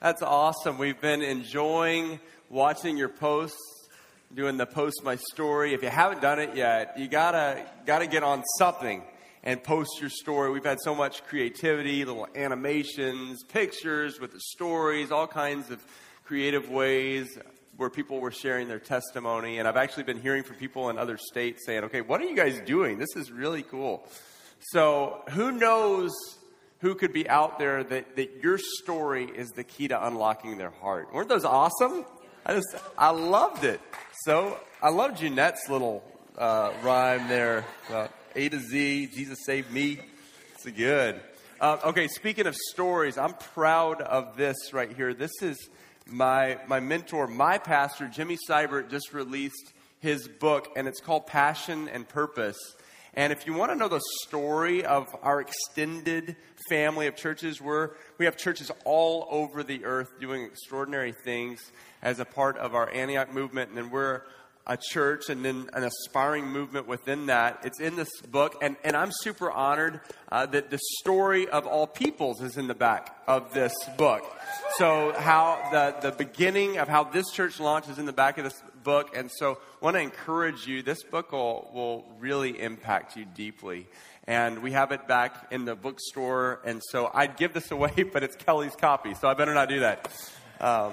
That's awesome. We've been enjoying watching your posts, doing the post my story. If you haven't done it yet, you gotta gotta get on something and post your story. We've had so much creativity, little animations, pictures with the stories, all kinds of creative ways where people were sharing their testimony. And I've actually been hearing from people in other states saying, "Okay, what are you guys doing? This is really cool." So, who knows who could be out there that, that your story is the key to unlocking their heart. Weren't those awesome? I just, I loved it. So I love Jeanette's little uh, rhyme there. Uh, a to Z, Jesus saved me. It's good. Uh, okay, speaking of stories, I'm proud of this right here. This is my, my mentor, my pastor, Jimmy Seibert, just released his book, and it's called Passion and Purpose. And if you want to know the story of our extended family of churches, we're, we have churches all over the earth doing extraordinary things as a part of our Antioch movement. And then we're a church and then an aspiring movement within that. It's in this book. And, and I'm super honored uh, that the story of all peoples is in the back of this book. So, how the, the beginning of how this church launched is in the back of this book. And so, I want to encourage you. This book will, will really impact you deeply. And we have it back in the bookstore. And so, I'd give this away, but it's Kelly's copy. So, I better not do that. Um,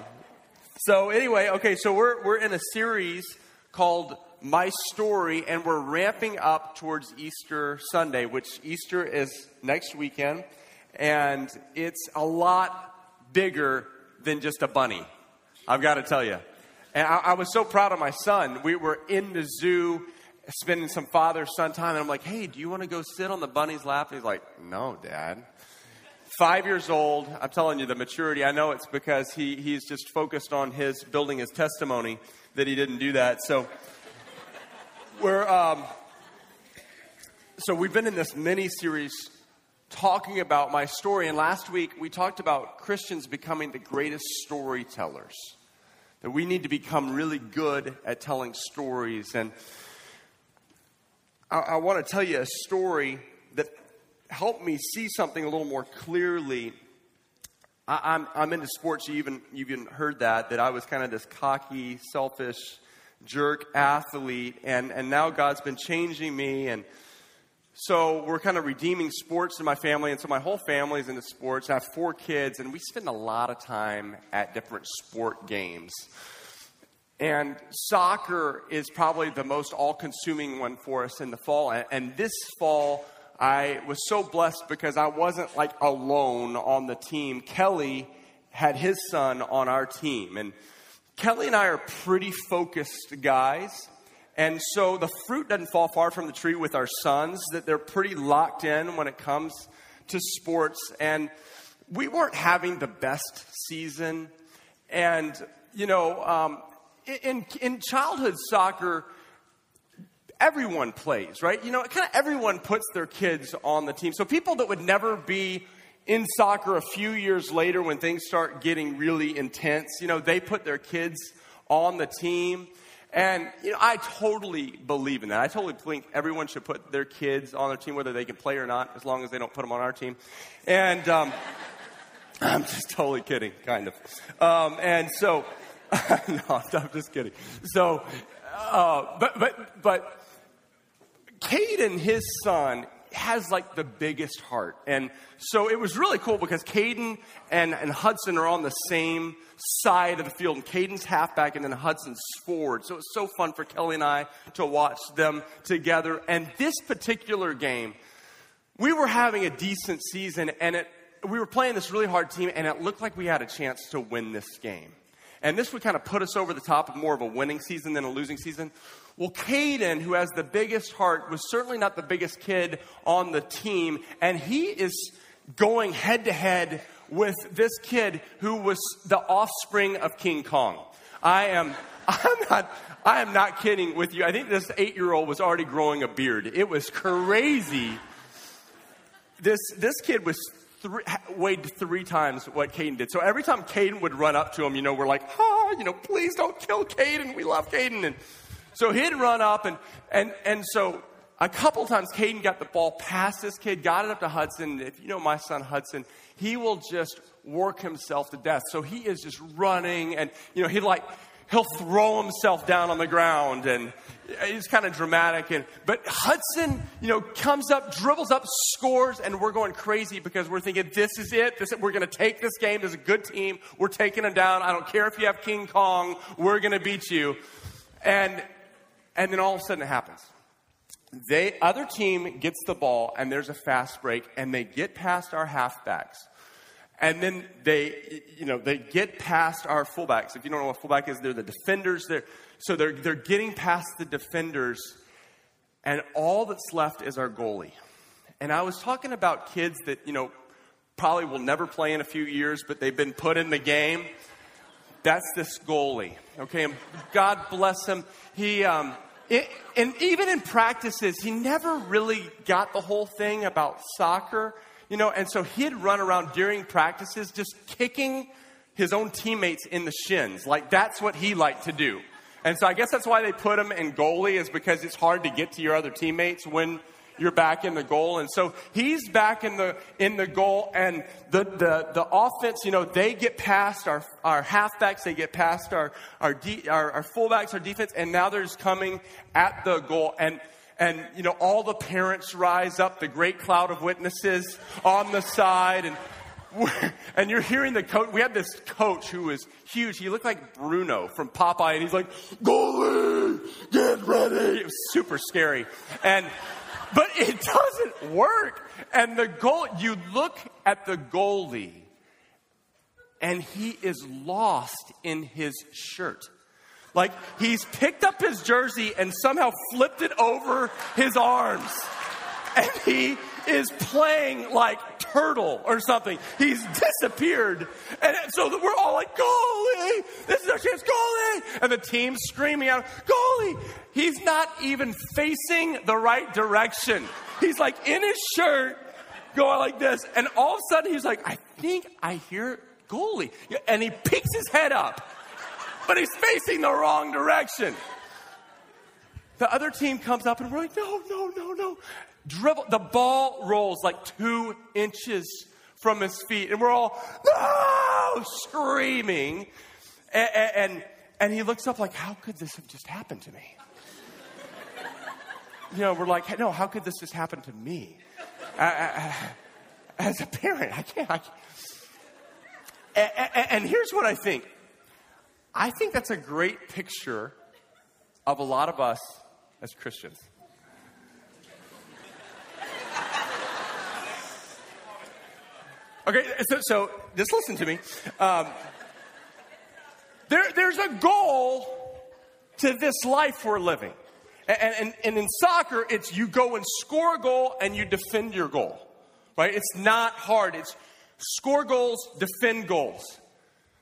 so, anyway, okay, so we're, we're in a series called My Story, and we're ramping up towards Easter Sunday, which Easter is next weekend. And it's a lot bigger than just a bunny. I've got to tell you. And I, I, was so proud of my son. We were in the zoo spending some father son time, and I'm like, hey, do you want to go sit on the bunny's lap? And he's like, no, dad. Five years old, I'm telling you the maturity. I know it's because he, he's just focused on his building his testimony that he didn't do that. So we're um, so we've been in this mini series talking about my story. And last week we talked about Christians becoming the greatest storytellers. That we need to become really good at telling stories. And I, I want to tell you a story that helped me see something a little more clearly. I, am I'm, I'm into sports. You even, you even heard that, that I was kind of this cocky, selfish, jerk athlete. And, and now God's been changing me. And so we're kind of redeeming sports in my family, and so my whole family's into sports. I have four kids, and we spend a lot of time at different sport games. And soccer is probably the most all consuming one for us in the fall. And this fall, I was so blessed because I wasn't like alone on the team. Kelly had his son on our team. And Kelly and I are pretty focused guys. And so the fruit doesn't fall far from the tree with our sons, that they're pretty locked in when it comes to sports. And we weren't having the best season. And, you know, um, in, in childhood soccer, everyone plays, right? You know, kind of everyone puts their kids on the team. So people that would never be in soccer a few years later when things start getting really intense, you know, they put their kids on the team. And, you know, I totally believe in that. I totally think everyone should put their kids on their team, whether they can play or not, as long as they don't put them on our team. And um, I'm just totally kidding, kind of. Um, and so, no, I'm just kidding. So, uh, but, but, but Caden, his son, has like the biggest heart. And so it was really cool because Caden and, and Hudson are on the same side of the field, and Caden's halfback, and then Hudson's forward. So it was so fun for Kelly and I to watch them together. And this particular game, we were having a decent season, and it, we were playing this really hard team, and it looked like we had a chance to win this game. And this would kind of put us over the top of more of a winning season than a losing season. Well, Caden, who has the biggest heart, was certainly not the biggest kid on the team, and he is going head to head with this kid who was the offspring of King Kong. I am, I'm not, I am not kidding with you. I think this eight year old was already growing a beard. It was crazy. This, this kid was three, weighed three times what Caden did. So every time Caden would run up to him, you know, we're like, ah, you know, please don't kill Caden. We love Caden. And so he'd run up and, and, and so a couple times Caden got the ball past this kid, got it up to Hudson. If you know my son Hudson, he will just work himself to death. So he is just running and, you know, he'd like, he'll throw himself down on the ground and it's kind of dramatic and but hudson you know comes up dribbles up scores and we're going crazy because we're thinking this is it. This, we're going to take this game. There's a good team. We're taking them down. I don't care if you have king kong. We're going to beat you. And and then all of a sudden it happens. They other team gets the ball and there's a fast break and they get past our halfbacks and then they, you know, they get past our fullbacks. If you don't know what fullback is, they're the defenders. They're, so they're, they're getting past the defenders, and all that's left is our goalie. And I was talking about kids that, you know, probably will never play in a few years, but they've been put in the game. That's this goalie. Okay, and God bless him. He, um, it, and even in practices, he never really got the whole thing about soccer. You know, and so he'd run around during practices just kicking his own teammates in the shins. Like that's what he liked to do. And so I guess that's why they put him in goalie is because it's hard to get to your other teammates when you're back in the goal. And so he's back in the in the goal and the the, the offense, you know, they get past our our halfbacks, they get past our our, de, our our fullbacks, our defense, and now they're just coming at the goal. And and you know all the parents rise up the great cloud of witnesses on the side and and you're hearing the coach we had this coach who was huge. He looked like bruno from popeye and he's like goalie get ready. It was super scary. And but it doesn't work. And the goal you look at the goalie and he is lost in his shirt like he's picked up his jersey and somehow flipped it over his arms. And he is playing like turtle or something. He's disappeared. And so we're all like, goalie, this is our chance, goalie. And the team's screaming out, goalie. He's not even facing the right direction. He's like in his shirt going like this. And all of a sudden he's like, I think I hear goalie. And he peeks his head up but he's facing the wrong direction. The other team comes up and we're like, no, no, no, no. Dribble. The ball rolls like two inches from his feet, and we're all no, screaming. And, and, and he looks up like, how could this have just happened to me? You know, we're like, no, how could this just happen to me? as a parent, I can't. I can't. And, and here's what I think I think that's a great picture of a lot of us as Christians. Okay, so, so just listen to me. Um, there, there's a goal to this life we're living. And, and, and in soccer, it's you go and score a goal and you defend your goal, right? It's not hard. It's score goals, defend goals.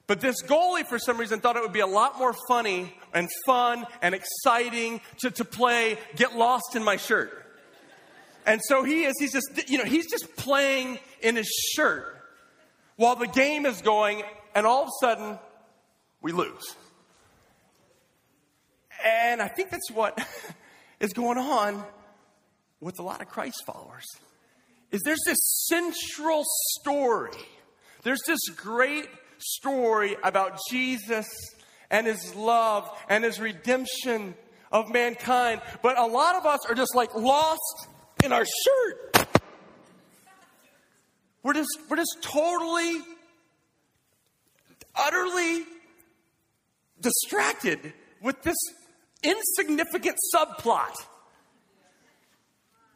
But this goalie, for some reason, thought it would be a lot more funny and fun and exciting to, to play Get Lost in My Shirt. And so he is, he's just, you know, he's just playing in his shirt while the game is going, and all of a sudden, we lose. And I think that's what is going on with a lot of Christ followers. Is there's this central story. There's this great story about Jesus and his love and his redemption of mankind. But a lot of us are just like lost in our shirt. We're just, we're just totally, utterly distracted with this insignificant subplot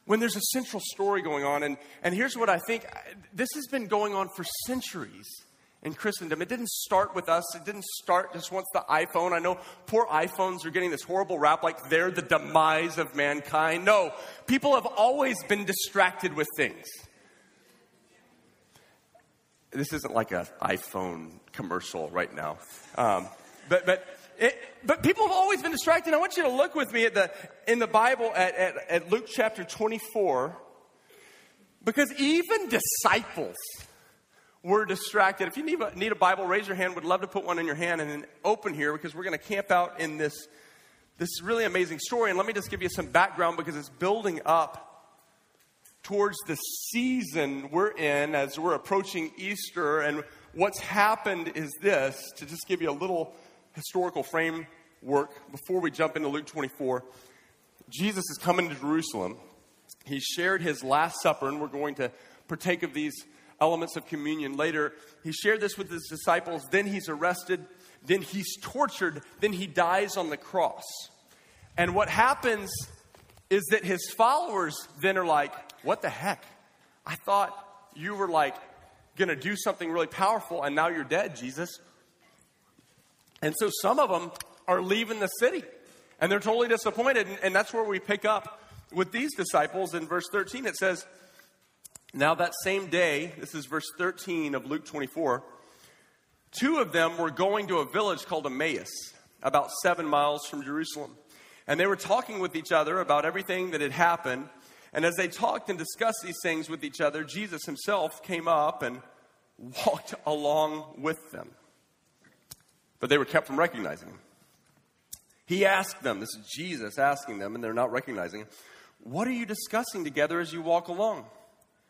when there's a central story going on. And, and here's what I think this has been going on for centuries in Christendom. It didn't start with us. It didn't start just once the iPhone. I know poor iPhones are getting this horrible rap like they're the demise of mankind. No, people have always been distracted with things. This isn't like an iPhone commercial right now. Um, but, but, it, but people have always been distracted. I want you to look with me at the, in the Bible at, at, at Luke chapter 24. Because even disciples, we're distracted. If you need a, need a Bible, raise your hand. Would love to put one in your hand and then open here because we're going to camp out in this, this really amazing story. And let me just give you some background because it's building up towards the season we're in as we're approaching Easter. And what's happened is this to just give you a little historical framework before we jump into Luke 24. Jesus is coming to Jerusalem. He shared his Last Supper, and we're going to partake of these elements of communion later. He shared this with his disciples. Then he's arrested. Then he's tortured. Then he dies on the cross. And what happens is that his followers then are like, What the heck? I thought you were like going to do something really powerful, and now you're dead, Jesus. And so some of them are leaving the city, and they're totally disappointed. And, and that's where we pick up with these disciples in verse 13. It says, Now that same day, this is verse 13 of Luke 24, two of them were going to a village called Emmaus, about seven miles from Jerusalem. And they were talking with each other about everything that had happened. And as they talked and discussed these things with each other, Jesus himself came up and walked along with them. But they were kept from recognizing him. He asked them, this is Jesus asking them, and they're not recognizing him, What are you discussing together as you walk along?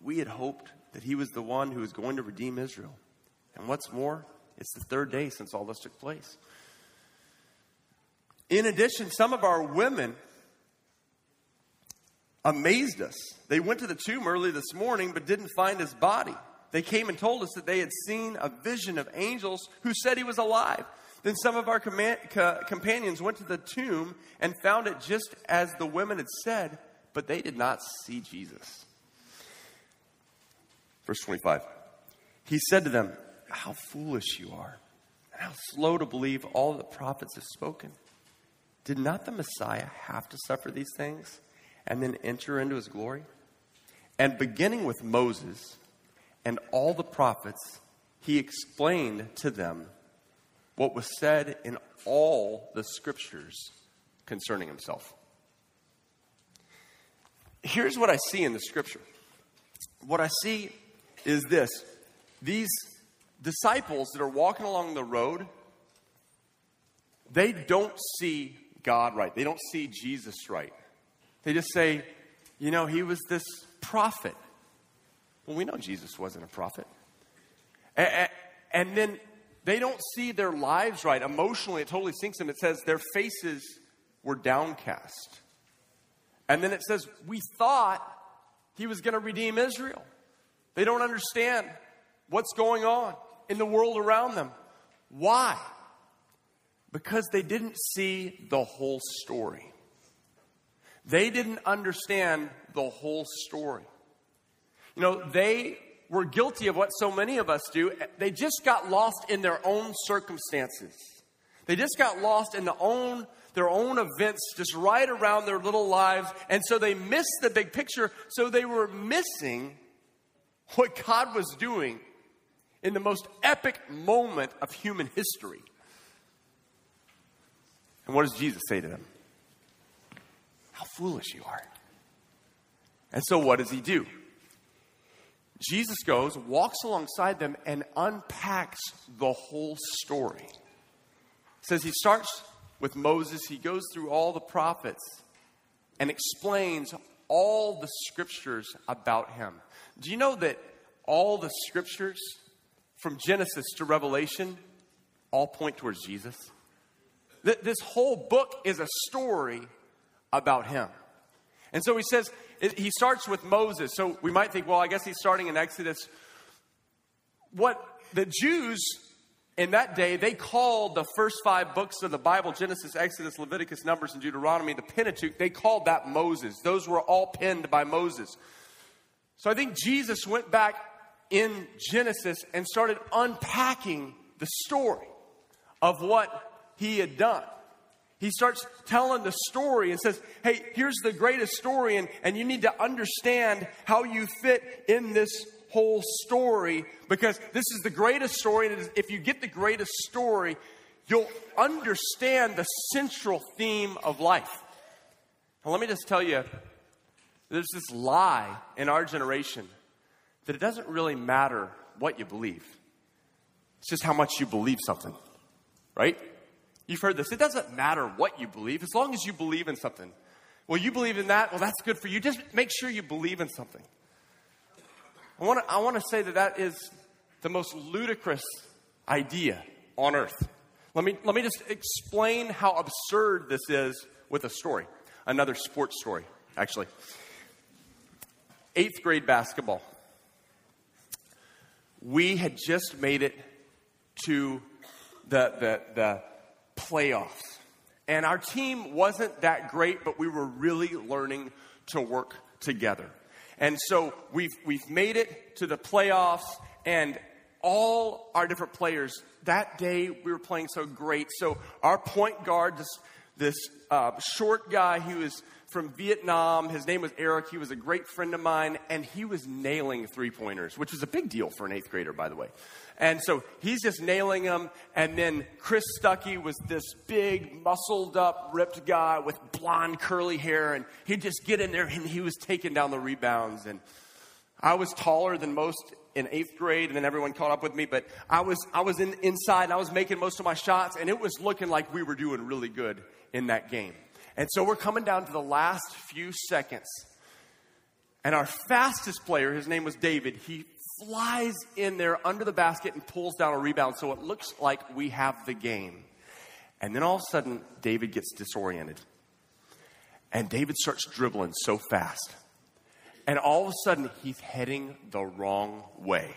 We had hoped that he was the one who was going to redeem Israel. And what's more, it's the third day since all this took place. In addition, some of our women amazed us. They went to the tomb early this morning but didn't find his body. They came and told us that they had seen a vision of angels who said he was alive. Then some of our com- companions went to the tomb and found it just as the women had said, but they did not see Jesus. Verse 25. He said to them, how foolish you are, and how slow to believe all the prophets have spoken. Did not the Messiah have to suffer these things and then enter into his glory? And beginning with Moses and all the prophets, he explained to them what was said in all the scriptures concerning himself. Here's what I see in the scripture. What I see is this these disciples that are walking along the road, they don't see God right. They don't see Jesus right. They just say, you know, he was this prophet. Well, we know Jesus wasn't a prophet. And, and then they don't see their lives right. Emotionally, it totally sinks them. It says their faces were downcast. And then it says, we thought he was going to redeem Israel. They don't understand what's going on in the world around them. Why? Because they didn't see the whole story. They didn't understand the whole story. You know, they were guilty of what so many of us do. They just got lost in their own circumstances. They just got lost in the own, their own events just right around their little lives. And so they missed the big picture. So they were missing what God was doing in the most epic moment of human history. And what does Jesus say to them? How foolish you are. And so, what does he do? Jesus goes, walks alongside them, and unpacks the whole story. It says he starts with Moses, he goes through all the prophets and explains all the scriptures about him. Do you know that all the scriptures from Genesis to Revelation all point towards Jesus. This whole book is a story about him. And so he says, he starts with Moses. So we might think, well, I guess he's starting in Exodus. What the Jews in that day, they called the first five books of the Bible Genesis, Exodus, Leviticus, Numbers, and Deuteronomy, the Pentateuch, they called that Moses. Those were all penned by Moses. So I think Jesus went back in Genesis and started unpacking the story of what he had done. He starts telling the story and says, Hey, here's the greatest story, and, and you need to understand how you fit in this whole story because this is the greatest story. And if you get the greatest story, you'll understand the central theme of life. Now, let me just tell you there's this lie in our generation that it doesn't really matter what you believe, it's just how much you believe something, right? You've heard this. It doesn't matter what you believe as long as you believe in something. Well, you believe in that. Well, that's good for you. Just make sure you believe in something. I want to I want to say that that is the most ludicrous idea on earth. Let me, let me just explain how absurd this is with a story, another sports story, actually. Eighth grade basketball. We had just made it to the, the, the playoffs. And our team wasn't that great, but we were really learning to work together. And so we've, we've made it to the playoffs, and all our different players, that day we were playing so great. So our point guard, this, this uh, short guy, he was from Vietnam. His name was Eric. He was a great friend of mine, and he was nailing three pointers, which was a big deal for an eighth grader, by the way. And so he's just nailing them. And then Chris Stuckey was this big, muscled up, ripped guy with blonde, curly hair. And he'd just get in there and he was taking down the rebounds. And I was taller than most in eighth grade, and then everyone caught up with me. But I was, I was in, inside and I was making most of my shots, and it was looking like we were doing really good in that game. And so we're coming down to the last few seconds. And our fastest player, his name was David, he flies in there under the basket and pulls down a rebound so it looks like we have the game. And then all of a sudden, David gets disoriented. And David starts dribbling so fast. And all of a sudden, he's heading the wrong way.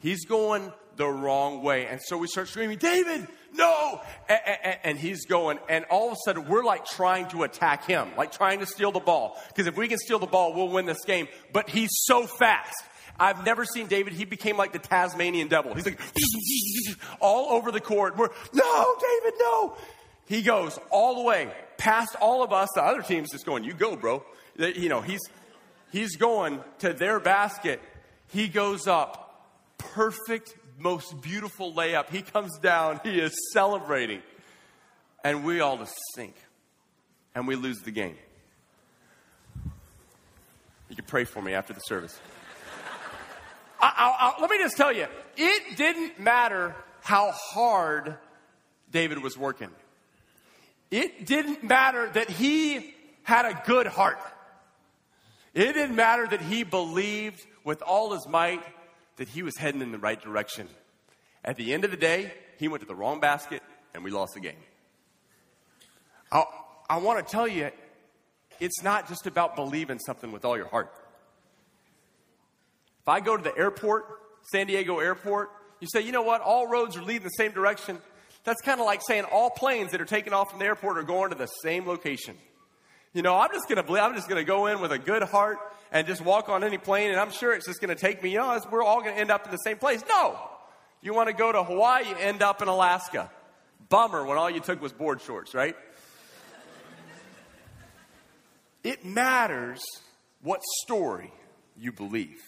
He's going the wrong way. And so we start screaming, David, no! And, and, and, he's going, and all of a sudden we're like trying to attack him, like trying to steal the ball. Because if we can steal the ball, we'll win this game. But he's so fast. I've never seen David. He became like the Tasmanian devil. He's like all over the court. We're, no, David, no. He goes all the way past all of us. The other team's just going, you go, bro. You know, he's, he's going to their basket. He goes up. Perfect, most beautiful layup. He comes down. He is celebrating. And we all just sink. And we lose the game. You can pray for me after the service. I, I, let me just tell you, it didn't matter how hard David was working. It didn't matter that he had a good heart. It didn't matter that he believed with all his might that he was heading in the right direction. At the end of the day, he went to the wrong basket and we lost the game. I, I want to tell you, it's not just about believing something with all your heart. If I go to the airport, San Diego airport, you say, you know what, all roads are leading the same direction. That's kind of like saying all planes that are taking off from the airport are going to the same location. You know, I'm just going to believe, I'm just going to go in with a good heart and just walk on any plane, and I'm sure it's just going to take me, you know, we're all going to end up in the same place. No! You want to go to Hawaii, you end up in Alaska. Bummer when all you took was board shorts, right? it matters what story you believe.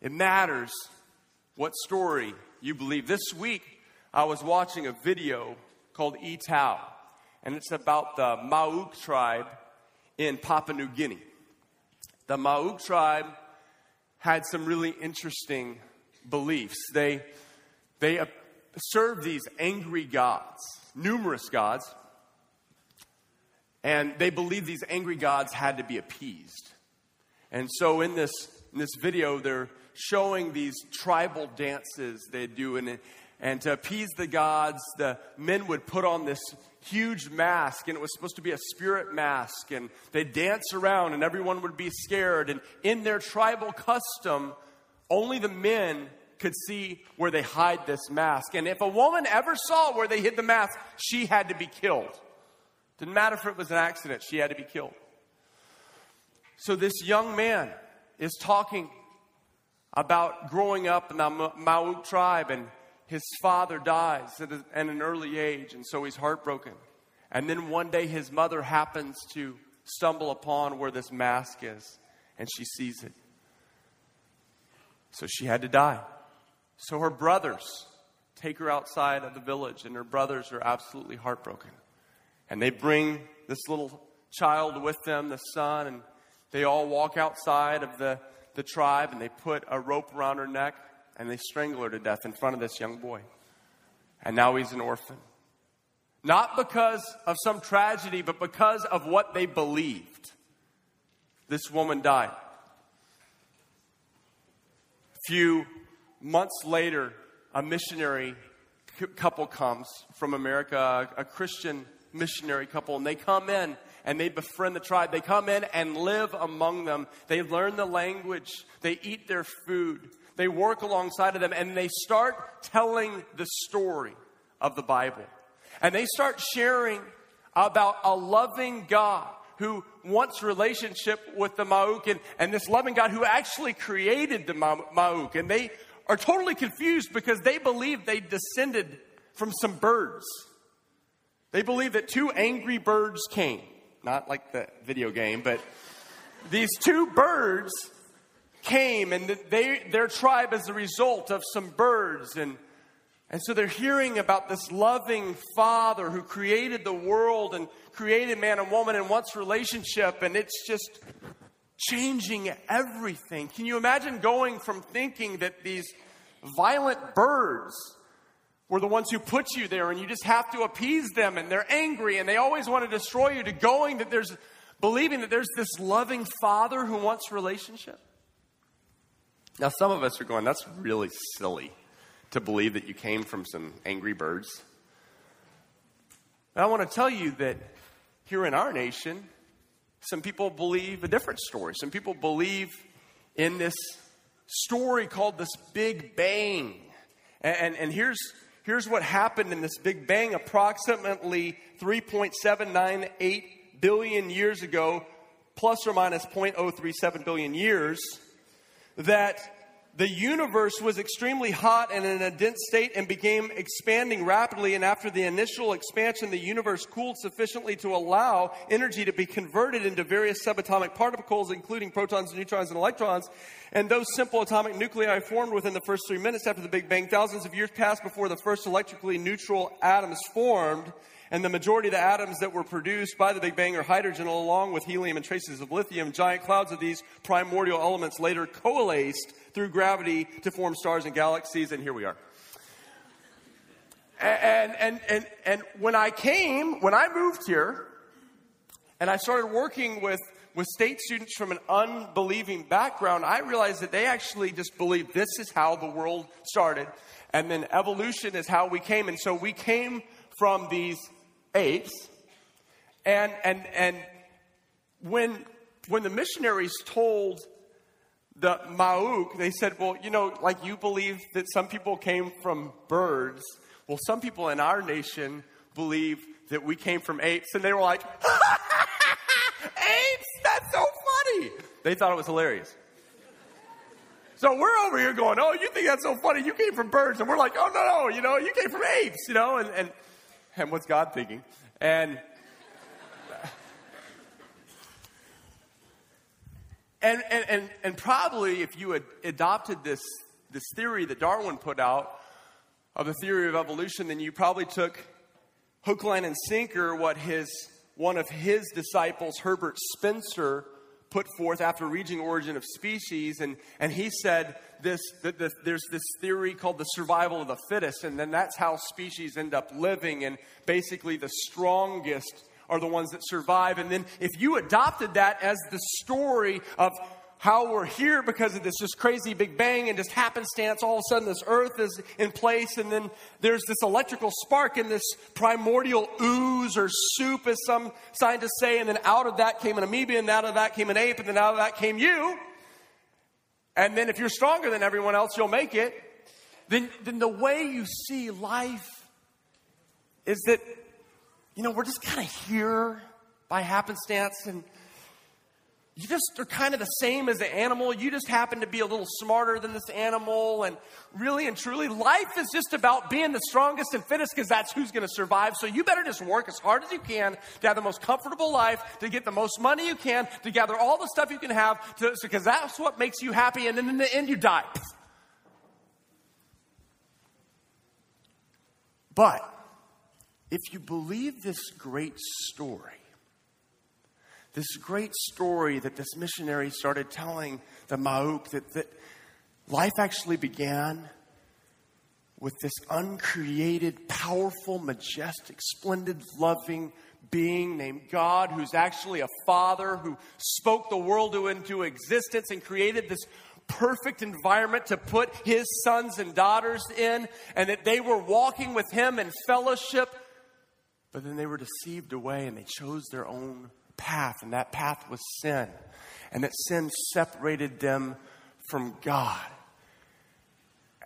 It matters what story you believe. This week, I was watching a video called E Tau, and it's about the Mouk tribe in Papua New Guinea. The Mouk tribe had some really interesting beliefs. They, they uh, served these angry gods, numerous gods, and they believed these angry gods had to be appeased. And so in this, in this video, they're showing these tribal dances they do. And, and to appease the gods, the men would put on this huge mask, and it was supposed to be a spirit mask. And they'd dance around, and everyone would be scared. And in their tribal custom, only the men could see where they hide this mask. And if a woman ever saw where they hid the mask, she had to be killed. Didn't matter if it was an accident, she had to be killed. So this young man is talking about growing up in the Mouk tribe and his father dies at, an early age, and so he's heartbroken. And then one day his mother happens to stumble upon where this mask is, and she sees it. So she had to die. So her brothers take her outside of the village, and her brothers are absolutely heartbroken. And they bring this little child with them, the son, and they all walk outside of the, the tribe and they put a rope around her neck and they strangle her to death in front of this young boy. And now he's an orphan. Not because of some tragedy, but because of what they believed. This woman died. A few months later, a missionary couple comes from America, a Christian missionary couple, and they come in and they befriend the tribe. They come in and live among them. They learn the language. They eat their food. They work alongside of them and they start telling the story of the Bible. And they start sharing about a loving God who wants relationship with the Mouk and, and this loving God who actually created the Mouk. And they are totally confused because they believe they descended from some birds. They believe that two angry birds came, not like the video game, but these two birds came and they, their tribe as a result of some birds. And, and so they're hearing about this loving father who created the world and created man and woman and wants relationship. And it's just changing everything. Can you imagine going from thinking that these violent birds were the ones who put you there and you just have to appease them and they're angry and they always want to destroy you to going that there's believing that there's this loving father who wants relationship? Now, some of us are going, that's really silly to believe that you came from some angry birds. But I want to tell you that here in our nation, some people believe a different story. Some people believe in this story called this Big Bang. And, and, and here's, here's what happened in this Big Bang approximately 3.798 billion years ago, plus or minus 0.037 billion years that the universe was extremely hot and in a dense state and became expanding rapidly. And after the initial expansion, the universe cooled sufficiently to allow energy to be converted into various subatomic particles, including protons, neutrons, and electrons. And those simple atomic nuclei formed within the first three minutes after the Big Bang. Thousands of years passed before the first electrically neutral atoms formed. And the majority of the atoms that were produced by the Big Bang are hydrogen, along with helium and traces of lithium. Giant clouds of these primordial elements later coalesced through gravity to form stars and galaxies, and here we are. And, and, and, and when I came, when I moved here, and I started working with, with state students from an unbelieving background, I realized that they actually just believed this is how the world started, and then evolution is how we came. And so we came from these apes. And, and, and when, when the missionaries told the Mouk, they said, well, you know, like you believe that some people came from birds. Well, some people in our nation believe that we came from apes. And they were like, apes? That's so funny. They thought it was hilarious. So we're over here going, oh, you think that's so funny? You came from birds. And we're like, oh, no, no, you know, you came from apes, you know, and, and and what's God thinking? And and, and, and, and probably if you had adopted this, this theory that Darwin put out of the theory of evolution, then you probably took hook, line, and sinker what his one of his disciples, Herbert Spencer, put forth after reading Origin of Species, and, and he said this, that the, there's this theory called the survival of the fittest, and then that's how species end up living, and basically the strongest are the ones that survive. And then if you adopted that as the story of how we're here because of this just crazy big bang and just happenstance. All of a sudden, this earth is in place, and then there's this electrical spark in this primordial ooze or soup, as some scientists say, and then out of that came an amoeba, and out of that came an ape, and then out of that came you. And then if you're stronger than everyone else, you'll make it. Then, then the way you see life is that, you know, we're just kind of here by happenstance and you just are kind of the same as the animal. You just happen to be a little smarter than this animal. And really and truly, life is just about being the strongest and fittest because that's who's going to survive. So you better just work as hard as you can to have the most comfortable life, to get the most money you can, to gather all the stuff you can have, because that's what makes you happy. And then in the end, you die. But if you believe this great story, this great story that this missionary started telling the Mouk that, that life actually began with this uncreated, powerful, majestic, splendid, loving being named God, who's actually a father who spoke the world into existence and created this perfect environment to put his sons and daughters in, and that they were walking with him in fellowship, but then they were deceived away and they chose their own path, and that path was sin. And that sin separated them from God.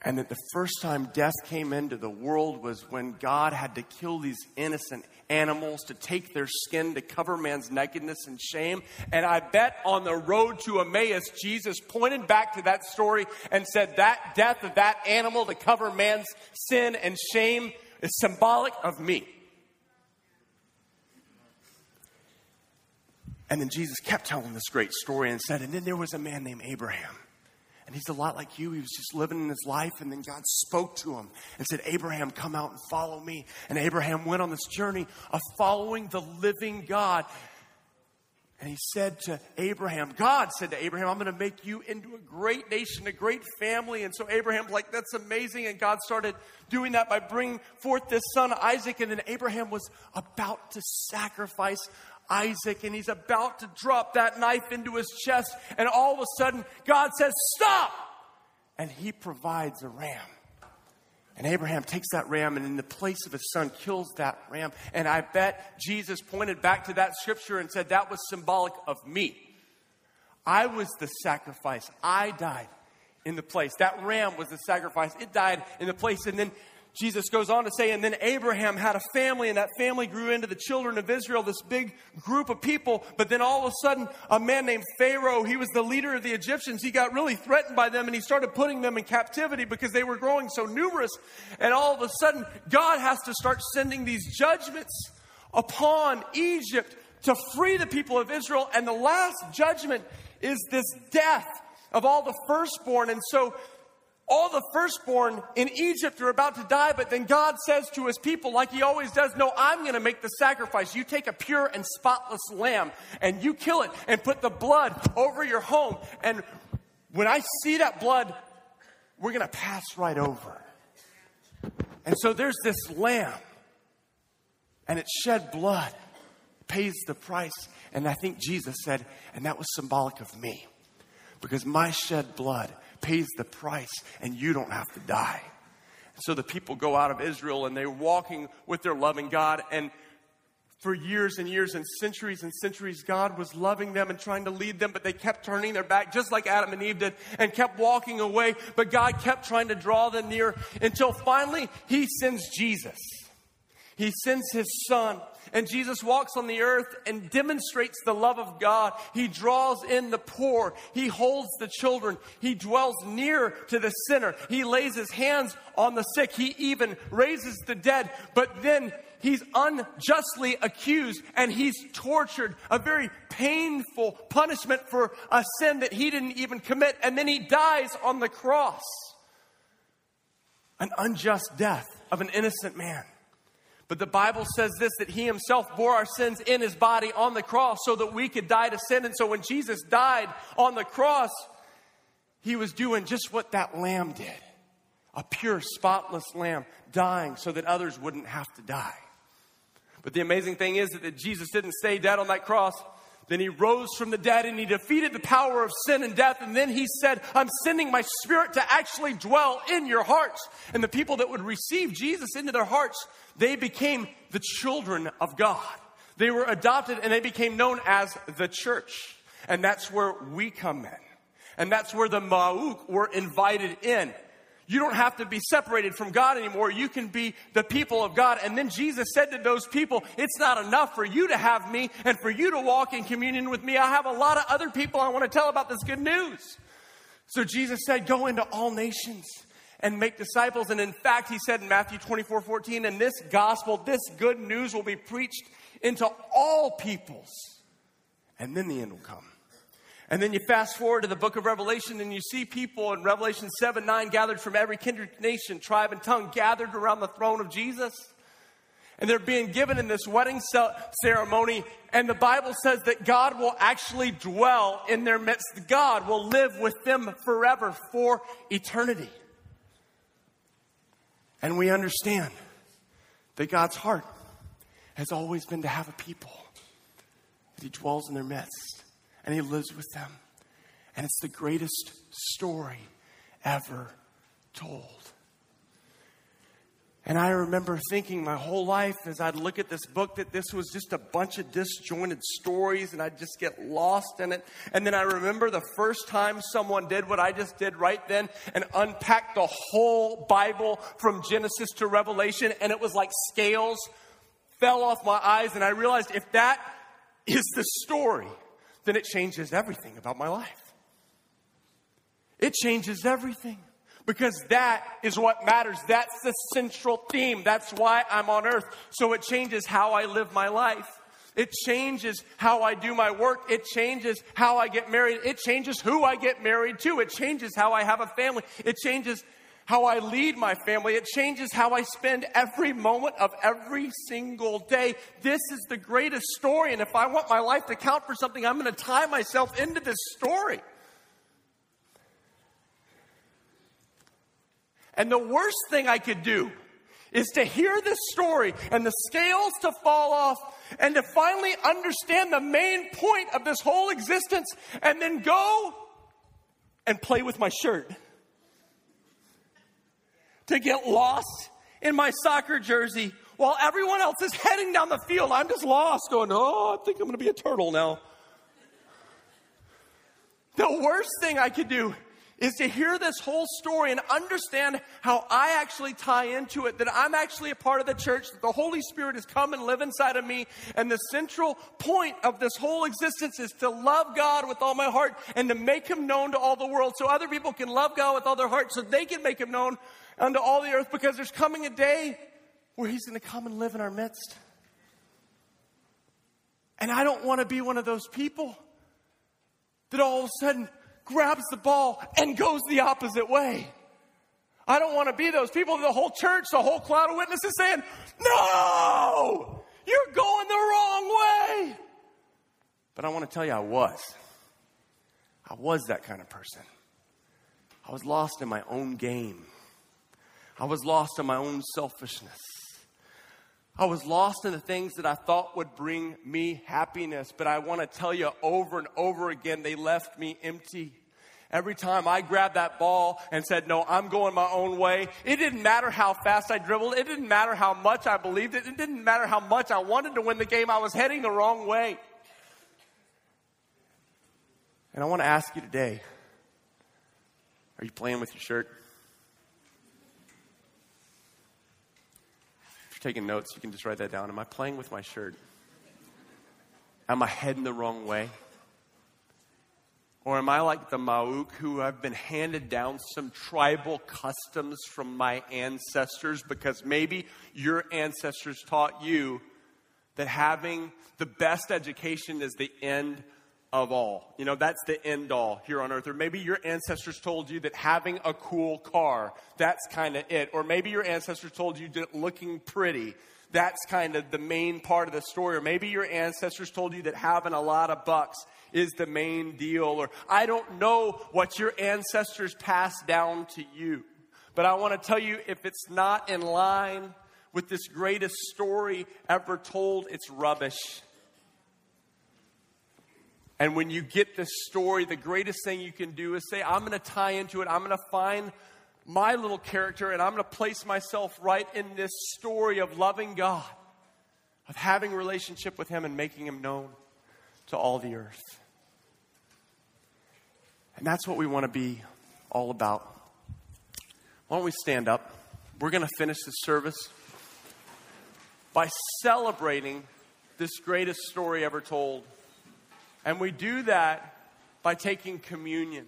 And that the first time death came into the world was when God had to kill these innocent animals to take their skin to cover man's nakedness and shame. And I bet on the road to Emmaus, Jesus pointed back to that story and said, That death of that animal to cover man's sin and shame is symbolic of me. And then Jesus kept telling this great story and said, And then there was a man named Abraham. And he's a lot like you. He was just living in his life, and then God spoke to him and said, Abraham, come out and follow me. And Abraham went on this journey of following the living God. And he said to Abraham, God said to Abraham, I'm going to make you into a great nation, a great family. And so Abraham's like, that's amazing. And God started doing that by bringing forth this son, Isaac. And then Abraham was about to sacrifice Isaac and he's about to drop that knife into his chest. And all of a sudden, God says, Stop! And he provides a ram. And Abraham takes that ram and in the place of his son kills that ram. And I bet Jesus pointed back to that scripture and said, That was symbolic of me. I was the sacrifice. I died in the place. That ram was the sacrifice. It died in the place. And then Jesus goes on to say, and then Abraham had a family, and that family grew into the children of Israel, this big group of people. But then all of a sudden, a man named Pharaoh, he was the leader of the Egyptians, he got really threatened by them, and he started putting them in captivity because they were growing so numerous. And all of a sudden, God has to start sending these judgments upon Egypt to free the people of Israel. And the last judgment is this death of all the firstborn. And so all the firstborn in Egypt are about to die, but then God says to his people, like he always does, No, I'm going to make the sacrifice. You take a pure and spotless lamb and you kill it and put the blood over your home. And when I see that blood, we're going to pass right over. And so there's this lamb, and it shed blood, pays the price. And I think Jesus said, and that was symbolic of me, because my shed blood pays the price and you don't have to die. So the people go out of Israel and they're walking with their loving God. And for years and years and centuries and centuries, God was loving them and trying to lead them, but they kept turning their back, just like Adam and Eve did, and kept walking away. But God kept trying to draw them near until finally He sends Jesus. He sends His Son and Jesus walks on the earth and demonstrates the love of God. He draws in the poor. He holds the children. He dwells near to the sinner. He lays his hands on the sick. He even raises the dead. But then he's unjustly accused and he's tortured, a very painful punishment for a sin that he didn't even commit. And then he dies on the cross. An unjust death of an innocent man. But the Bible says this that he himself bore our sins in his body on the cross so that we could die to sin. And so when Jesus died on the cross, he was doing just what that lamb did a pure, spotless lamb dying so that others wouldn't have to die. But the amazing thing is that Jesus didn't stay dead on that cross. Then he rose from the dead and he defeated the power of sin and death. And then he said, I'm sending my spirit to actually dwell in your hearts. And the people that would receive Jesus into their hearts, they became the children of God. They were adopted and they became known as the church. And that's where we come in. And that's where the Mouk were invited in. You don't have to be separated from God anymore. You can be the people of God. And then Jesus said to those people, It's not enough for you to have me and for you to walk in communion with me. I have a lot of other people I want to tell about this good news. So Jesus said, Go into all nations and make disciples. And in fact, he said in Matthew 24 14, and this gospel, this good news will be preached into all peoples. And then the end will come. And then you fast forward to the book of Revelation and you see people in Revelation 7 9 gathered from every kindred, nation, tribe, and tongue gathered around the throne of Jesus. And they're being given in this wedding ceremony. And the Bible says that God will actually dwell in their midst. God will live with them forever for eternity. And we understand that God's heart has always been to have a people, that He dwells in their midst and He lives with them. And it's the greatest story ever told. And I remember thinking my whole life as I'd look at this book that this was just a bunch of disjointed stories and I'd just get lost in it. And then I remember the first time someone did what I just did right then and unpacked the whole Bible from Genesis to Revelation and it was like scales fell off my eyes and I realized if that is the story, then it changes everything about my life. It changes everything because that is what matters. That's the central theme. That's why I'm on earth. So it changes how I live my life. It changes how I do my work. It changes how I get married. It changes who I get married to. It changes how I have a family. It changes how I lead my family. It changes how I spend every moment of every single day. This is the greatest story. And if I want my life to count for something, I'm going to tie myself into this story. And the worst thing I could do is to hear this story and the scales to fall off and to finally understand the main point of this whole existence and then go and play with my shirt. To get lost in my soccer jersey while everyone else is heading down the field. I'm just lost, going, Oh, I think I'm going to be a turtle now. The worst thing I could do is to hear this whole story and understand how I actually tie into it, that I'm actually a part of the church, that the Holy Spirit has come and live inside of me. And the central point of this whole existence is to love God with all my heart and to make him known to all the world so other people can love God with all their heart so they can make him known unto all the earth because there's coming a day where he's going to come and live in our midst. And I don't want to be one of those people that all of a sudden grabs the ball and goes the opposite way. I don't want to be those people, the whole church, the whole cloud of witnesses saying, No, you're going the wrong way. But I want to tell you, I was. I was that kind of person. I was lost in my own game. I was lost in my own selfishness. I was lost in the things that I thought would bring me happiness, but I want to tell you over and over again, they left me empty. Every time I grabbed that ball and said, No, I'm going my own way, it didn't matter how fast I dribbled. It didn't matter how much I believed it. It didn't matter how much I wanted to win the game. I was heading the wrong way. And I want to ask you today are you playing with your shirt? Taking notes, you can just write that down. Am I playing with my shirt? Am I heading the wrong way? Or am I like the Mouk who have been handed down some tribal customs from my ancestors because maybe your ancestors taught you that having the best education is the end of all. You know, that's the end all here on earth. Or maybe your ancestors told you that having a cool car, that's kind of it. Or maybe your ancestors told you that looking pretty, that's kind of the main part of the story. Or maybe your ancestors told you that having a lot of bucks is the main deal. Or I don't know what your ancestors passed down to you. But I want to tell you if it's not in line with this greatest story ever told, it's rubbish. And when you get this story, the greatest thing you can do is say, I'm going to tie into it. I'm going to find my little character and I'm going to place myself right in this story of loving God, of having relationship with Him and making Him known to all the earth. And that's what we want to be all about. Why don't we stand up? We're going to finish this service by celebrating this greatest story ever told. And we do that by taking communion.